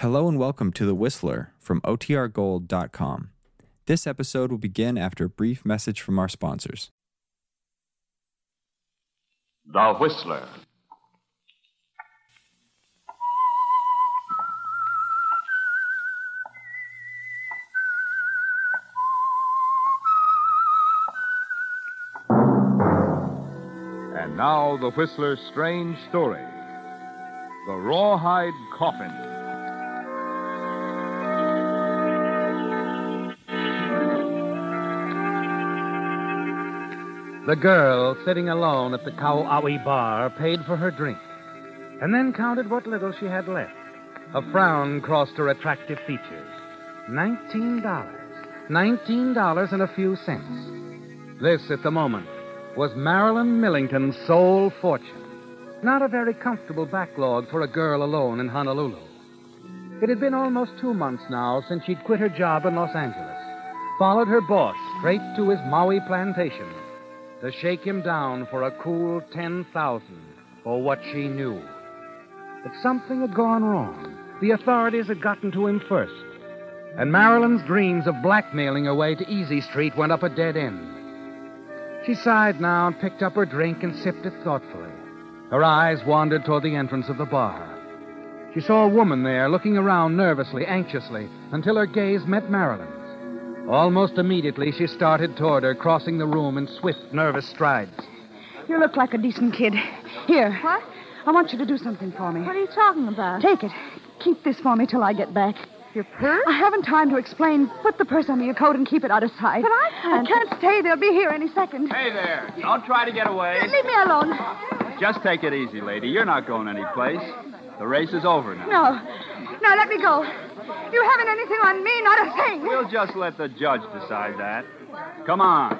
Hello and welcome to The Whistler from OTRGold.com. This episode will begin after a brief message from our sponsors. The Whistler. And now, the Whistler's strange story The Rawhide Coffin. The girl, sitting alone at the Kauaui bar, paid for her drink and then counted what little she had left. A frown crossed her attractive features. Nineteen dollars. Nineteen dollars and a few cents. This, at the moment, was Marilyn Millington's sole fortune. Not a very comfortable backlog for a girl alone in Honolulu. It had been almost two months now since she'd quit her job in Los Angeles, followed her boss straight to his Maui plantation to shake him down for a cool 10,000 for what she knew. But something had gone wrong. The authorities had gotten to him first. And Marilyn's dreams of blackmailing her way to Easy Street went up a dead end. She sighed now and picked up her drink and sipped it thoughtfully. Her eyes wandered toward the entrance of the bar. She saw a woman there looking around nervously, anxiously, until her gaze met Marilyn's. Almost immediately, she started toward her, crossing the room in swift, nervous strides. You look like a decent kid. Here. What? I want you to do something for me. What are you talking about? Take it. Keep this for me till I get back. Your purse? I haven't time to explain. Put the purse under your coat and keep it out of sight. But I can't- I can't stay. They'll be here any second. Hey there. Don't try to get away. Leave me alone. Just take it easy, lady. You're not going anyplace. The race is over now. No. No, let me go. You haven't anything on me, not a thing. We'll just let the judge decide that. Come on.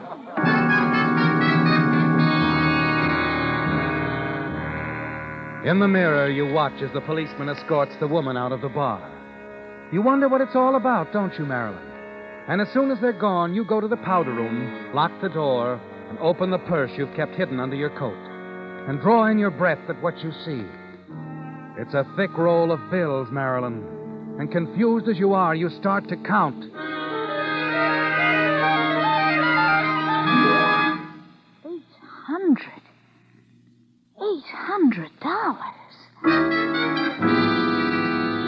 In the mirror, you watch as the policeman escorts the woman out of the bar. You wonder what it's all about, don't you, Marilyn? And as soon as they're gone, you go to the powder room, lock the door, and open the purse you've kept hidden under your coat. And draw in your breath at what you see. It's a thick roll of bills, Marilyn. And confused as you are, you start to count. Eight hundred. Eight hundred dollars.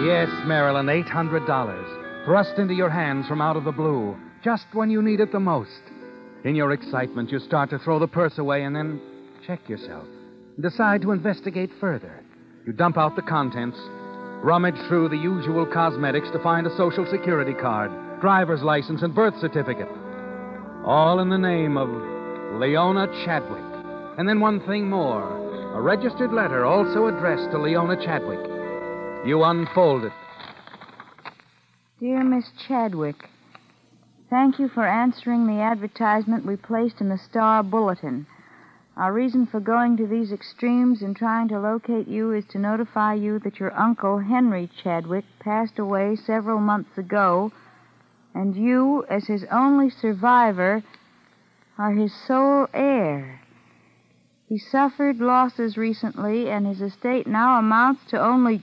Yes, Marilyn, $800 thrust into your hands from out of the blue, just when you need it the most. In your excitement, you start to throw the purse away and then check yourself. Decide to investigate further. You dump out the contents, rummage through the usual cosmetics to find a social security card, driver's license, and birth certificate. All in the name of Leona Chadwick. And then one thing more a registered letter also addressed to Leona Chadwick. You unfold it. Dear Miss Chadwick, thank you for answering the advertisement we placed in the Star Bulletin. Our reason for going to these extremes in trying to locate you is to notify you that your uncle, Henry Chadwick, passed away several months ago, and you, as his only survivor, are his sole heir. He suffered losses recently, and his estate now amounts to only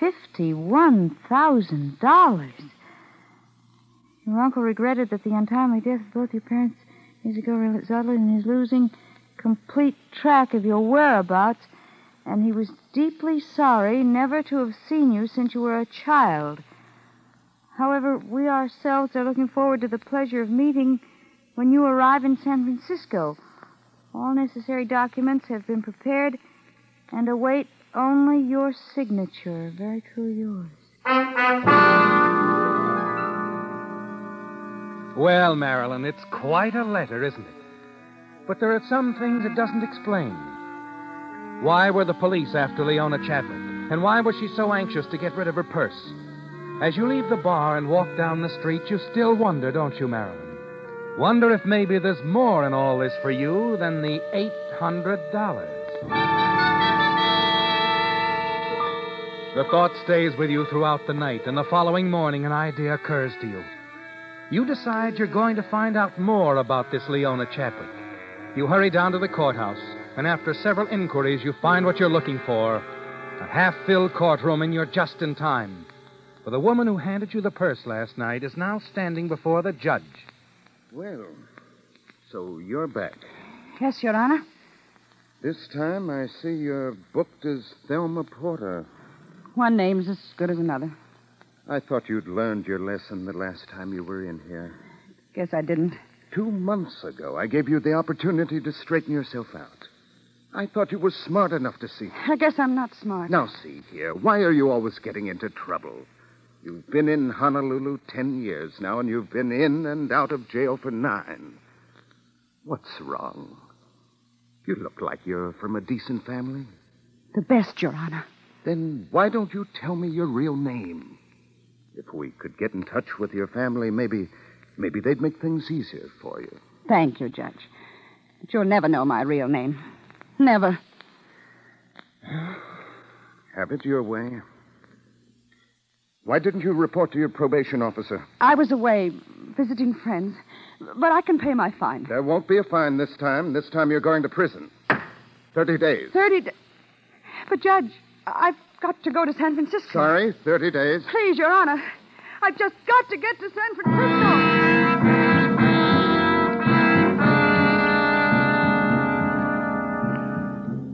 $51,000. Your uncle regretted that the untimely death of both your parents years ago resulted in his losing complete track of your whereabouts, and he was deeply sorry never to have seen you since you were a child. However, we ourselves are looking forward to the pleasure of meeting when you arrive in San Francisco. All necessary documents have been prepared and await only your signature. Very truly yours. Well, Marilyn, it's quite a letter, isn't it? But there are some things it doesn't explain. Why were the police after Leona Chadwick? And why was she so anxious to get rid of her purse? As you leave the bar and walk down the street, you still wonder, don't you, Marilyn? Wonder if maybe there's more in all this for you than the $800. The thought stays with you throughout the night, and the following morning an idea occurs to you. You decide you're going to find out more about this Leona Chadwick. You hurry down to the courthouse, and after several inquiries, you find what you're looking for A half filled courtroom, and you're just in time. For the woman who handed you the purse last night is now standing before the judge. Well, so you're back. Yes, Your Honor. This time I see you're booked as Thelma Porter. One name's as good as another. I thought you'd learned your lesson the last time you were in here. Guess I didn't. Two months ago, I gave you the opportunity to straighten yourself out. I thought you were smart enough to see. I guess I'm not smart. Now, see here. Why are you always getting into trouble? You've been in Honolulu ten years now, and you've been in and out of jail for nine. What's wrong? You look like you're from a decent family. The best, Your Honor. Then why don't you tell me your real name? If we could get in touch with your family, maybe maybe they'd make things easier for you. Thank you, Judge. But you'll never know my real name. Never. Have it your way. Why didn't you report to your probation officer? I was away visiting friends, but I can pay my fine. There won't be a fine this time. This time you're going to prison. Thirty days. Thirty. Da- but, Judge, I've got to go to San Francisco. Sorry, thirty days. Please, Your Honor. I've just got to get to San Francisco.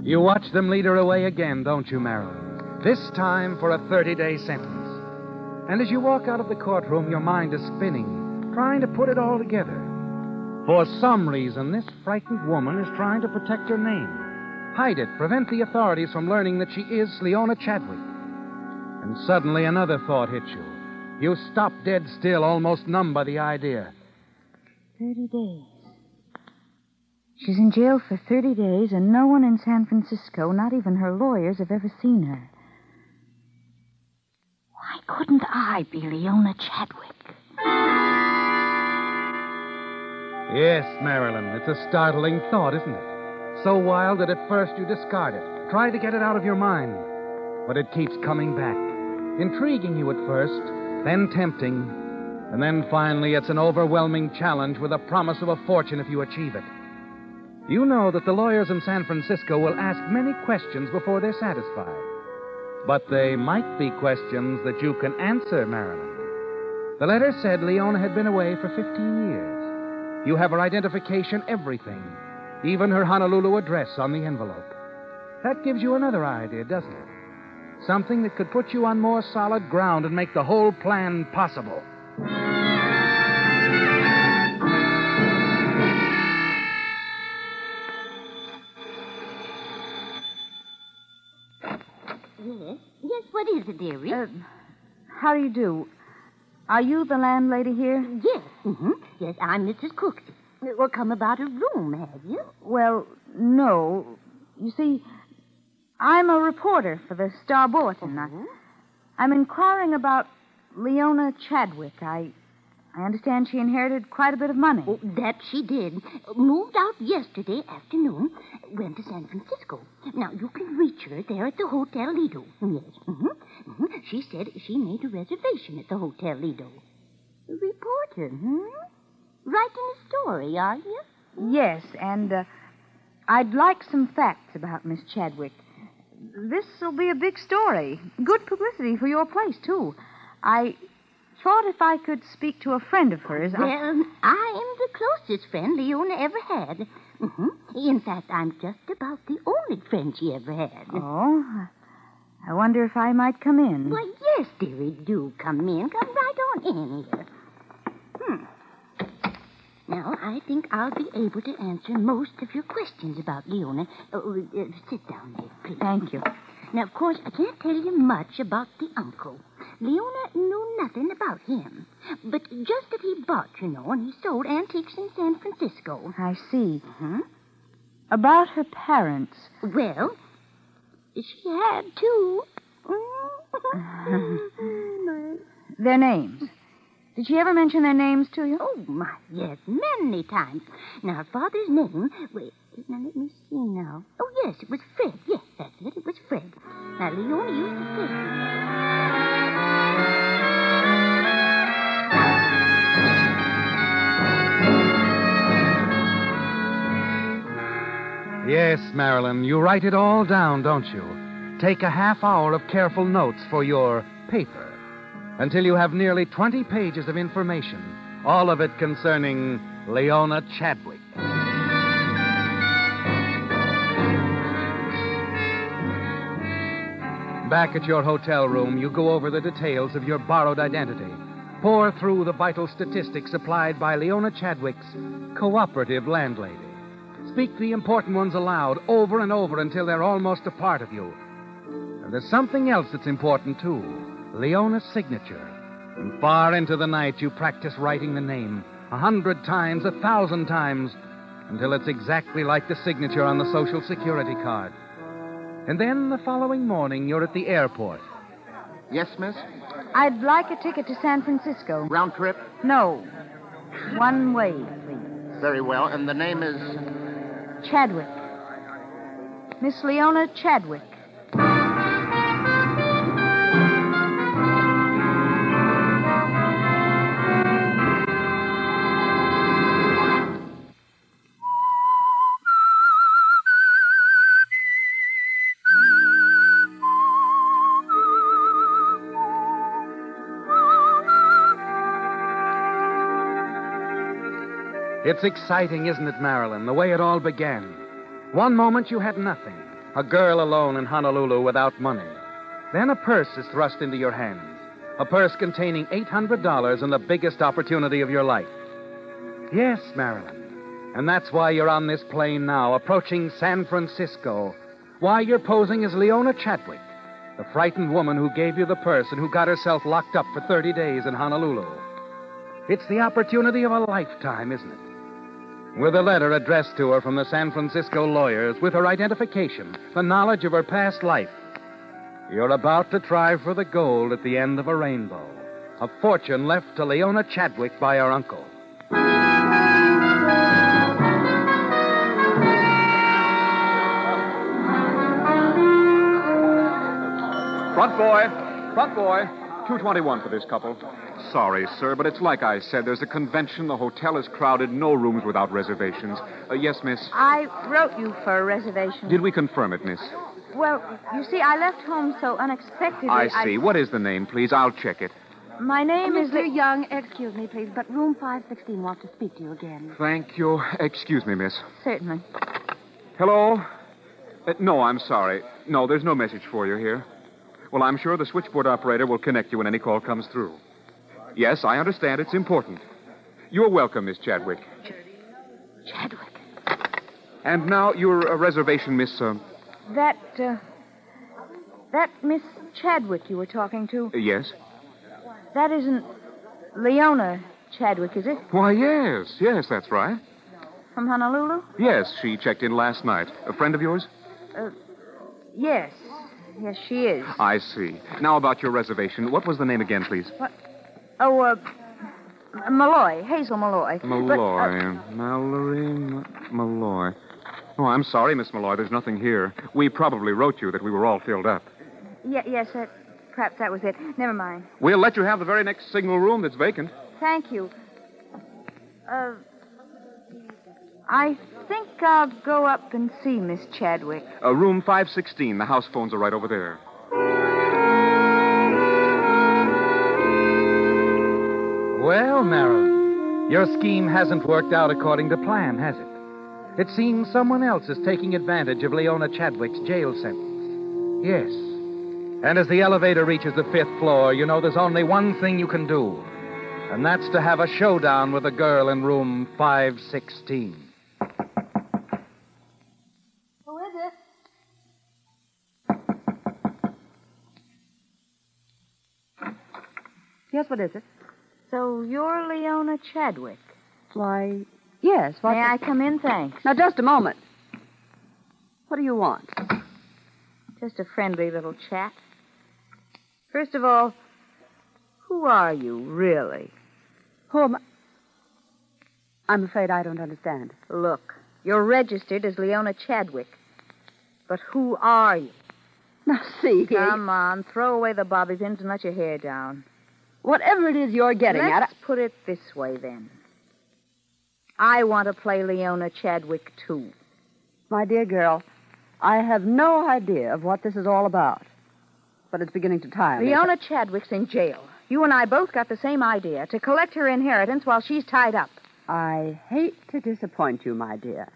You watch them lead her away again, don't you, Marilyn? This time for a 30 day sentence. And as you walk out of the courtroom, your mind is spinning, trying to put it all together. For some reason, this frightened woman is trying to protect her name, hide it, prevent the authorities from learning that she is Leona Chadwick. And suddenly another thought hits you. You stop dead still, almost numb by the idea. Thirty days. She's in jail for 30 days, and no one in San Francisco, not even her lawyers, have ever seen her. Why couldn't I be Leona Chadwick? Yes, Marilyn, it's a startling thought, isn't it? So wild that at first you discard it, try to get it out of your mind. But it keeps coming back, intriguing you at first, then tempting, and then finally it's an overwhelming challenge with a promise of a fortune if you achieve it. You know that the lawyers in San Francisco will ask many questions before they're satisfied. But they might be questions that you can answer, Marilyn. The letter said Leona had been away for 15 years. You have her identification, everything, even her Honolulu address on the envelope. That gives you another idea, doesn't it? Something that could put you on more solid ground and make the whole plan possible. Yes? Yes, what is it, dearie? Uh, how do you do? Are you the landlady here? yes. Mm-hmm. Yes, I'm Mrs. Cook. Well, come about a room, have you? Well, no. You see, I'm a reporter for the Star Bulletin. I, I'm inquiring about Leona Chadwick. I, I understand she inherited quite a bit of money. Oh, that she did. Moved out yesterday afternoon. Went to San Francisco. Now, you can reach her there at the Hotel Lido. Yes. Mm-hmm. Mm-hmm. She said she made a reservation at the Hotel Lido. Reporter, hmm? Writing a story, are you? Yes, and uh, I'd like some facts about Miss Chadwick. This will be a big story. Good publicity for your place, too. I thought if I could speak to a friend of hers. Well, I am the closest friend Leona ever had. hmm In fact, I'm just about the only friend she ever had. Oh, I wonder if I might come in. Why, yes, dearie, do come in. Come right on in here. Now, I think I'll be able to answer most of your questions about Leona. Oh, uh, sit down there, please. Thank you. Now, of course, I can't tell you much about the uncle. Leona knew nothing about him. But just that he bought, you know, and he sold antiques in San Francisco. I see. Hmm? About her parents. Well, she had two. Their names. Did she ever mention their names to you? Oh, my, yes, many times. Now, her father's name, wait, now let me see now. Oh, yes, it was Fred. Yes, that's it, it was Fred. Now, Leona used to say, Yes, Marilyn, you write it all down, don't you? take a half hour of careful notes for your paper until you have nearly 20 pages of information, all of it concerning Leona Chadwick. Back at your hotel room, you go over the details of your borrowed identity, pour through the vital statistics supplied by Leona Chadwick's cooperative landlady. Speak the important ones aloud over and over until they're almost a part of you. And there's something else that's important, too Leona's signature. And far into the night, you practice writing the name a hundred times, a thousand times, until it's exactly like the signature on the Social Security card. And then the following morning, you're at the airport. Yes, miss? I'd like a ticket to San Francisco. Round trip? No. One way, please. Very well. And the name is. Chadwick. Miss Leona Chadwick. It's exciting, isn't it, Marilyn, the way it all began? One moment you had nothing, a girl alone in Honolulu without money. Then a purse is thrust into your hands, a purse containing $800 and the biggest opportunity of your life. Yes, Marilyn. And that's why you're on this plane now, approaching San Francisco. Why you're posing as Leona Chadwick, the frightened woman who gave you the purse and who got herself locked up for 30 days in Honolulu. It's the opportunity of a lifetime, isn't it? With a letter addressed to her from the San Francisco lawyers, with her identification, the knowledge of her past life, you're about to try for the gold at the end of a rainbow. A fortune left to Leona Chadwick by her uncle. Front boy. Front boy. 221 for this couple. Sorry, sir, but it's like I said. There's a convention. The hotel is crowded. No rooms without reservations. Uh, yes, miss. I wrote you for a reservation. Did we confirm it, miss? Well, you see, I left home so unexpectedly. I see. What is the name, please? I'll check it. My name is. Mr. Young, excuse me, please, but room 516 wants to speak to you again. Thank you. Excuse me, miss. Certainly. Hello? Uh, no, I'm sorry. No, there's no message for you here. Well, I'm sure the switchboard operator will connect you when any call comes through. Yes, I understand. It's important. You're welcome, Miss Chadwick. Chadwick. And now your uh, reservation, Miss. Uh, That, uh, that Miss Chadwick you were talking to, uh, yes? that isn't Leona Chadwick, is it? Why, yes. Yes, that's right. From Honolulu? Yes, she checked in last night. A friend of yours? Yes. Yes, she is. I see. Now about your reservation. What was the name again, please? Oh, uh, Malloy, Hazel Malloy. But, uh, Malloy. Mallory M- Malloy. Oh, I'm sorry, Miss Malloy. There's nothing here. We probably wrote you that we were all filled up. yeah, yes, uh, perhaps that was it. Never mind. We'll let you have the very next signal room that's vacant. Thank you. Uh, I think I'll go up and see Miss Chadwick. Uh, room 516. The house phones are right over there. Well, Marilyn, your scheme hasn't worked out according to plan, has it? It seems someone else is taking advantage of Leona Chadwick's jail sentence. Yes. And as the elevator reaches the fifth floor, you know there's only one thing you can do, and that's to have a showdown with the girl in room 516. Who is it? Yes, what is it? So you're Leona Chadwick. Why, yes. What? May I come in? Thanks. Now, just a moment. What do you want? Just a friendly little chat. First of all, who are you, really? Who am I? I'm afraid I don't understand. Look, you're registered as Leona Chadwick. But who are you? Now, see here. Come on, throw away the bobby pins and let your hair down. Whatever it is you're getting at. Let's at. I- put it this way, then. I want to play Leona Chadwick, too. My dear girl, I have no idea of what this is all about. But it's beginning to tire me. Leona Chadwick's in jail. You and I both got the same idea to collect her inheritance while she's tied up. I hate to disappoint you, my dear,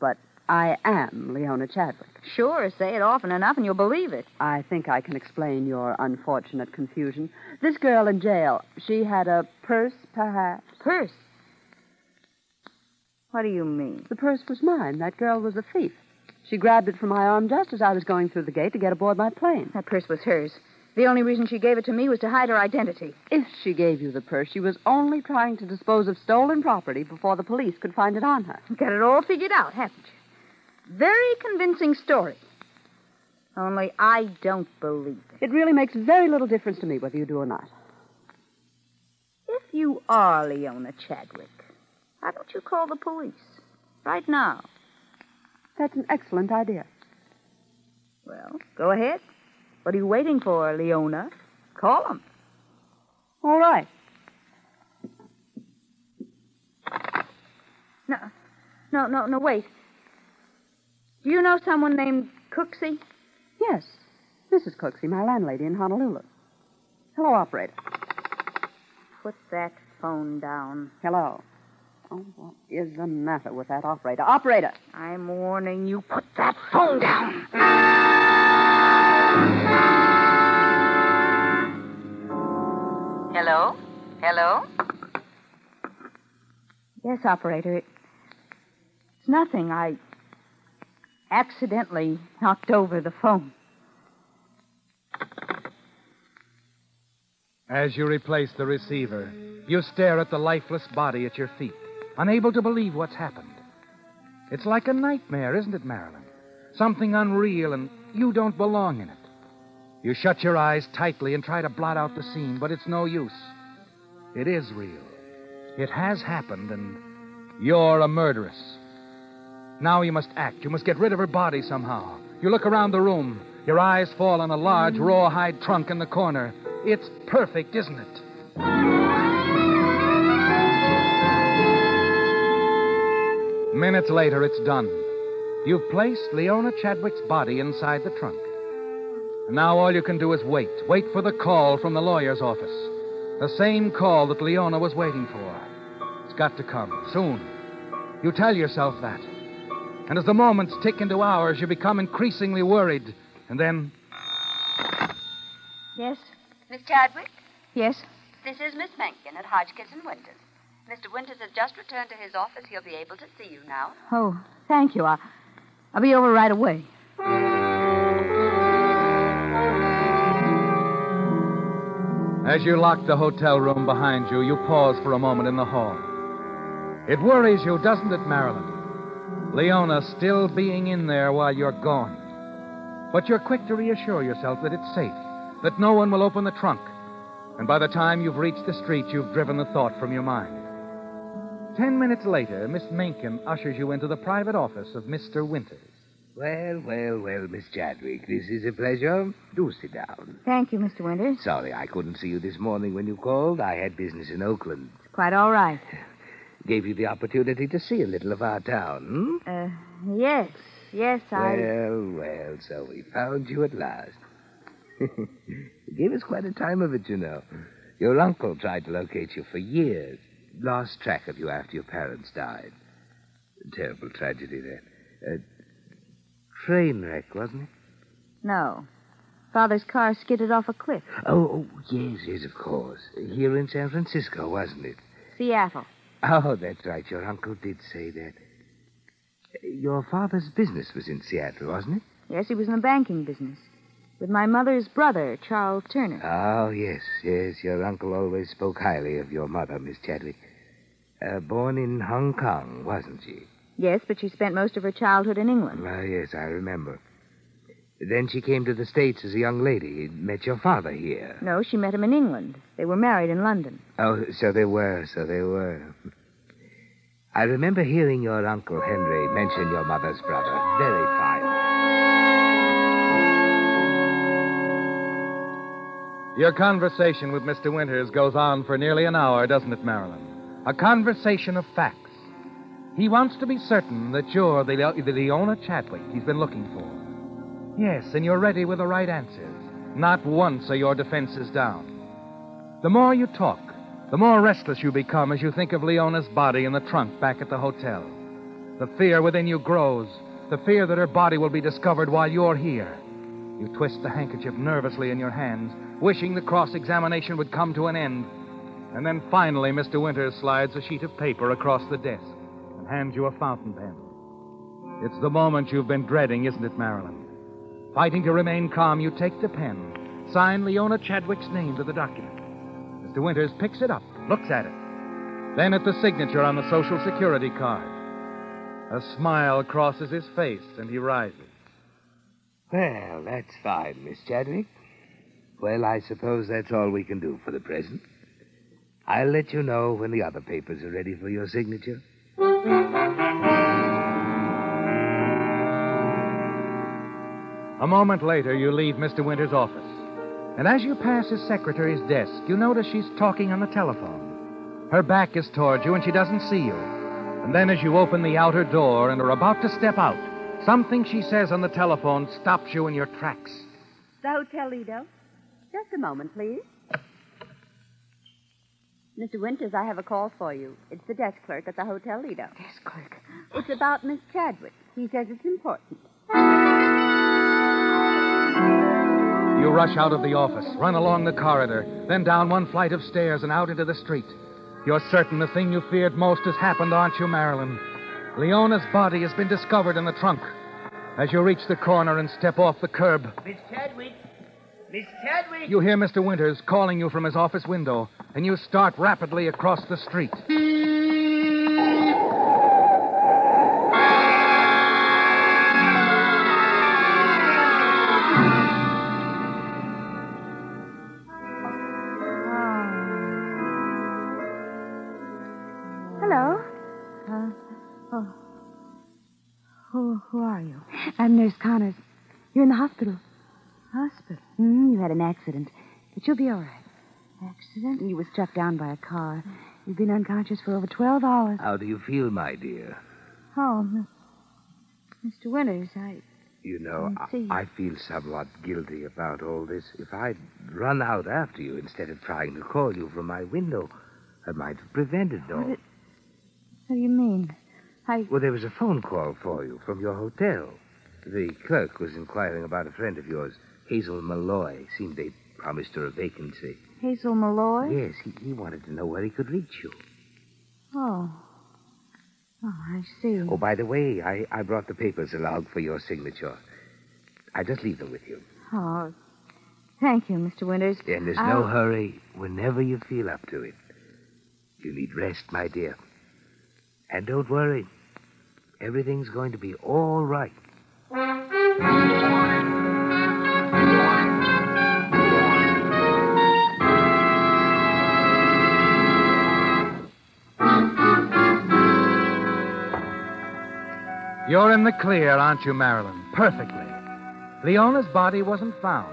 but I am Leona Chadwick. Sure, say it often enough and you'll believe it. I think I can explain your unfortunate confusion. This girl in jail, she had a purse, perhaps? Purse? What do you mean? The purse was mine. That girl was a thief. She grabbed it from my arm just as I was going through the gate to get aboard my plane. That purse was hers. The only reason she gave it to me was to hide her identity. If she gave you the purse, she was only trying to dispose of stolen property before the police could find it on her. Got it all figured out, haven't you? Very convincing story. Only I don't believe it. It really makes very little difference to me whether you do or not. If you are Leona Chadwick, why don't you call the police? Right now. That's an excellent idea. Well, go ahead. What are you waiting for, Leona? Call them. All right. No, no, no, no, wait. Do you know someone named Cooksey? Yes. Mrs. Cooksey, my landlady in Honolulu. Hello, operator. Put that phone down. Hello. Oh, what is the matter with that operator? Operator! I'm warning you, put that phone down. Hello? Hello? Yes, operator. It's nothing. I accidentally knocked over the phone. As you replace the receiver, you stare at the lifeless body at your feet, unable to believe what's happened. It's like a nightmare, isn't it, Marilyn? Something unreal, and you don't belong in it. You shut your eyes tightly and try to blot out the scene, but it's no use. It is real. It has happened, and you're a murderess. Now you must act. You must get rid of her body somehow. You look around the room. Your eyes fall on a large rawhide trunk in the corner. It's perfect, isn't it? Minutes later, it's done. You've placed Leona Chadwick's body inside the trunk. And now all you can do is wait. Wait for the call from the lawyer's office. The same call that Leona was waiting for. It's got to come soon. You tell yourself that. And as the moments tick into hours, you become increasingly worried. And then. Yes? Miss Chadwick? Yes? This is Miss Mencken at Hodgkins and Winters. Mr. Winters has just returned to his office. He'll be able to see you now. Oh, thank you. I'll, I'll be over right away. As you lock the hotel room behind you, you pause for a moment in the hall. It worries you, doesn't it, Marilyn? Leona still being in there while you're gone. But you're quick to reassure yourself that it's safe, that no one will open the trunk. And by the time you've reached the street, you've driven the thought from your mind. Ten minutes later, Miss Mencken ushers you into the private office of Mr. Winters. Well, well, well, Miss Chadwick, this is a pleasure. Do sit down. Thank you, Mr. Winters. Sorry I couldn't see you this morning when you called. I had business in Oakland. It's quite all right. Gave you the opportunity to see a little of our town, hmm? Uh, yes. Yes, I. Well, well, so we found you at last. you gave us quite a time of it, you know. Your uncle tried to locate you for years. Lost track of you after your parents died. Terrible tragedy, that. A train wreck, wasn't it? No. Father's car skidded off a cliff. Oh, oh, yes, yes, of course. Here in San Francisco, wasn't it? Seattle. Oh, that's right. Your uncle did say that. Your father's business was in Seattle, wasn't it? Yes, he was in the banking business. With my mother's brother, Charles Turner. Oh, yes, yes. Your uncle always spoke highly of your mother, Miss Chadwick. Uh, born in Hong Kong, wasn't she? Yes, but she spent most of her childhood in England. Ah, yes, I remember. Then she came to the States as a young lady. Met your father here. No, she met him in England. They were married in London. Oh, so they were, so they were. I remember hearing your Uncle Henry mention your mother's brother. Very fine. Your conversation with Mr. Winters goes on for nearly an hour, doesn't it, Marilyn? A conversation of facts. He wants to be certain that you're the, Le- the Leona Chadwick he's been looking for. Yes, and you're ready with the right answers. Not once are your defenses down. The more you talk, the more restless you become as you think of Leona's body in the trunk back at the hotel. The fear within you grows, the fear that her body will be discovered while you're here. You twist the handkerchief nervously in your hands, wishing the cross examination would come to an end. And then finally, Mr. Winters slides a sheet of paper across the desk and hands you a fountain pen. It's the moment you've been dreading, isn't it, Marilyn? Fighting to remain calm, you take the pen, sign Leona Chadwick's name to the document. Mr. Winters picks it up, looks at it, then at the signature on the Social Security card. A smile crosses his face, and he rises. Well, that's fine, Miss Chadwick. Well, I suppose that's all we can do for the present. I'll let you know when the other papers are ready for your signature. A moment later, you leave Mr. Winter's office. And as you pass his secretary's desk, you notice she's talking on the telephone. Her back is toward you, and she doesn't see you. And then, as you open the outer door and are about to step out, something she says on the telephone stops you in your tracks. The Hotel Lido. Just a moment, please. Mr. Winters, I have a call for you. It's the desk clerk at the Hotel Lido. Desk clerk. It's about Miss Chadwick. He says it's important. You rush out of the office, run along the corridor, then down one flight of stairs and out into the street. You're certain the thing you feared most has happened, aren't you, Marilyn? Leona's body has been discovered in the trunk. As you reach the corner and step off the curb, Miss Chadwick! Miss Chadwick! you hear Mr. Winters calling you from his office window, and you start rapidly across the street. Nurse Connors. You're in the hospital. Hospital. Mm, you had an accident, but you'll be all right. Accident? You were struck down by a car. You've been unconscious for over 12 hours. How do you feel, my dear? Oh, Mr. Winters, I. You know, I see. I, I feel somewhat guilty about all this. If I'd run out after you instead of trying to call you from my window, I might have prevented all. What, it- what do you mean? I. Well, there was a phone call for you from your hotel. The clerk was inquiring about a friend of yours, Hazel Malloy. Seemed they promised her a vacancy. Hazel Malloy? Yes, he, he wanted to know where he could reach you. Oh. Oh, I see. Oh, by the way, I, I brought the papers along for your signature. I just leave them with you. Oh, thank you, Mr. Winters. And there's I'll- no hurry whenever you feel up to it. You need rest, my dear. And don't worry. Everything's going to be all right. You're in the clear, aren't you, Marilyn? Perfectly. Leona's body wasn't found.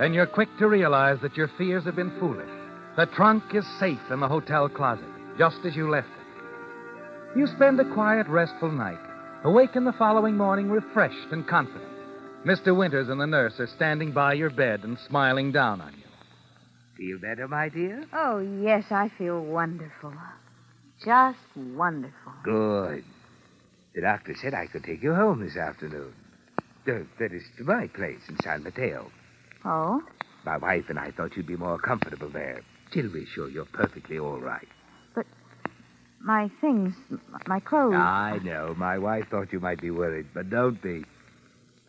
And you're quick to realize that your fears have been foolish. The trunk is safe in the hotel closet, just as you left it. You spend a quiet, restful night. Awaken the following morning refreshed and confident. Mr. Winters and the nurse are standing by your bed and smiling down on you. Feel better, my dear? Oh, yes, I feel wonderful. Just wonderful. Good. The doctor said I could take you home this afternoon. Uh, that is to my place in San Mateo. Oh? My wife and I thought you'd be more comfortable there. Till we're sure you're perfectly all right. My things, my clothes. I know. My wife thought you might be worried, but don't be.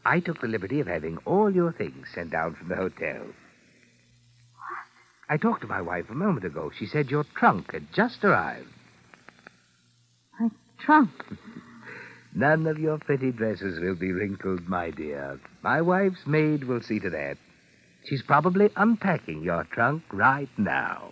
I took the liberty of having all your things sent down from the hotel. What? I talked to my wife a moment ago. She said your trunk had just arrived. My trunk. None of your pretty dresses will be wrinkled, my dear. My wife's maid will see to that. She's probably unpacking your trunk right now.